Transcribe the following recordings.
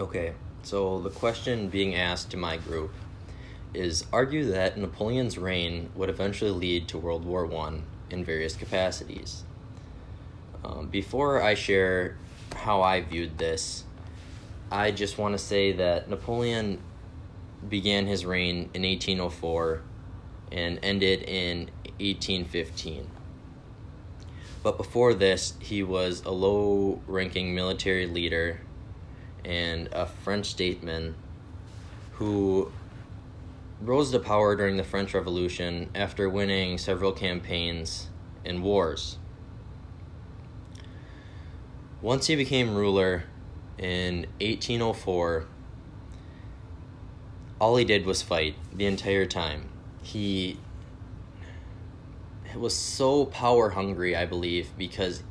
Okay, so the question being asked to my group is argue that Napoleon's reign would eventually lead to World War One in various capacities. Um, before I share how I viewed this, I just want to say that Napoleon began his reign in 1804 and ended in 1815. But before this, he was a low ranking military leader and a French statesman who rose to power during the French Revolution after winning several campaigns and wars. Once he became ruler in 1804, all he did was fight the entire time. He was so power hungry, I believe, because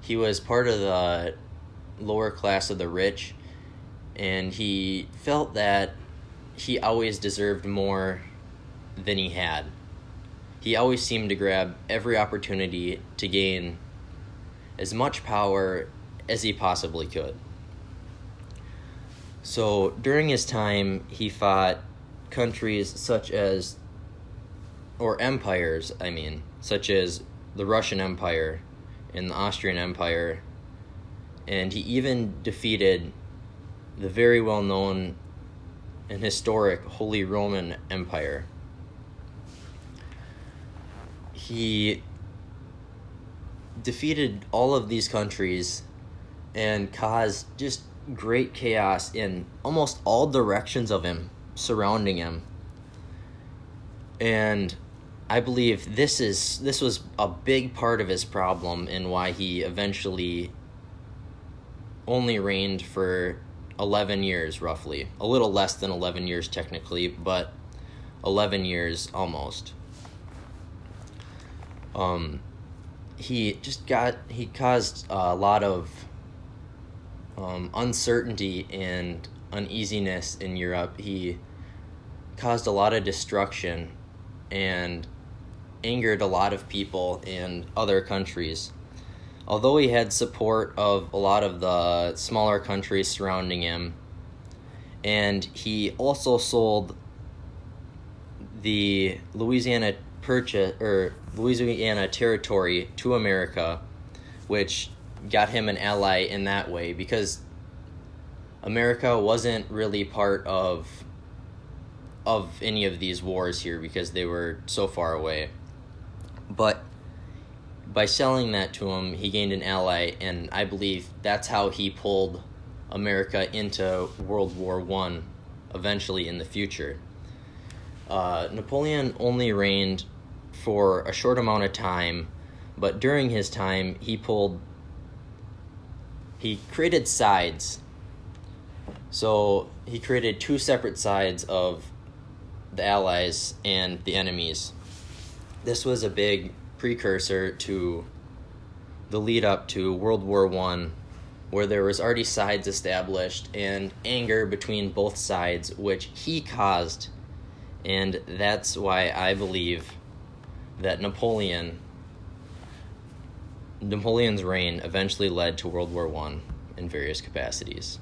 he was part of the lower class of the rich and he felt that he always deserved more than he had. He always seemed to grab every opportunity to gain as much power as he possibly could. So during his time, he fought countries such as, or empires, I mean, such as the Russian Empire and the Austrian Empire, and he even defeated the very well known and historic Holy Roman Empire. He defeated all of these countries and caused just great chaos in almost all directions of him surrounding him. And I believe this is this was a big part of his problem and why he eventually only reigned for 11 years roughly. A little less than 11 years technically, but 11 years almost. Um he just got he caused a lot of um, uncertainty and uneasiness in Europe. He caused a lot of destruction and angered a lot of people in other countries. Although he had support of a lot of the smaller countries surrounding him, and he also sold the Louisiana purchase or Louisiana territory to America, which got him an ally in that way because America wasn't really part of of any of these wars here because they were so far away. But by selling that to him, he gained an ally, and I believe that's how he pulled America into World War One, eventually in the future. Uh, Napoleon only reigned for a short amount of time, but during his time, he pulled. He created sides. So he created two separate sides of the Allies and the enemies. This was a big precursor to the lead up to World War One, where there was already sides established and anger between both sides, which he caused, and that's why I believe that Napoleon Napoleon's reign eventually led to World War One in various capacities.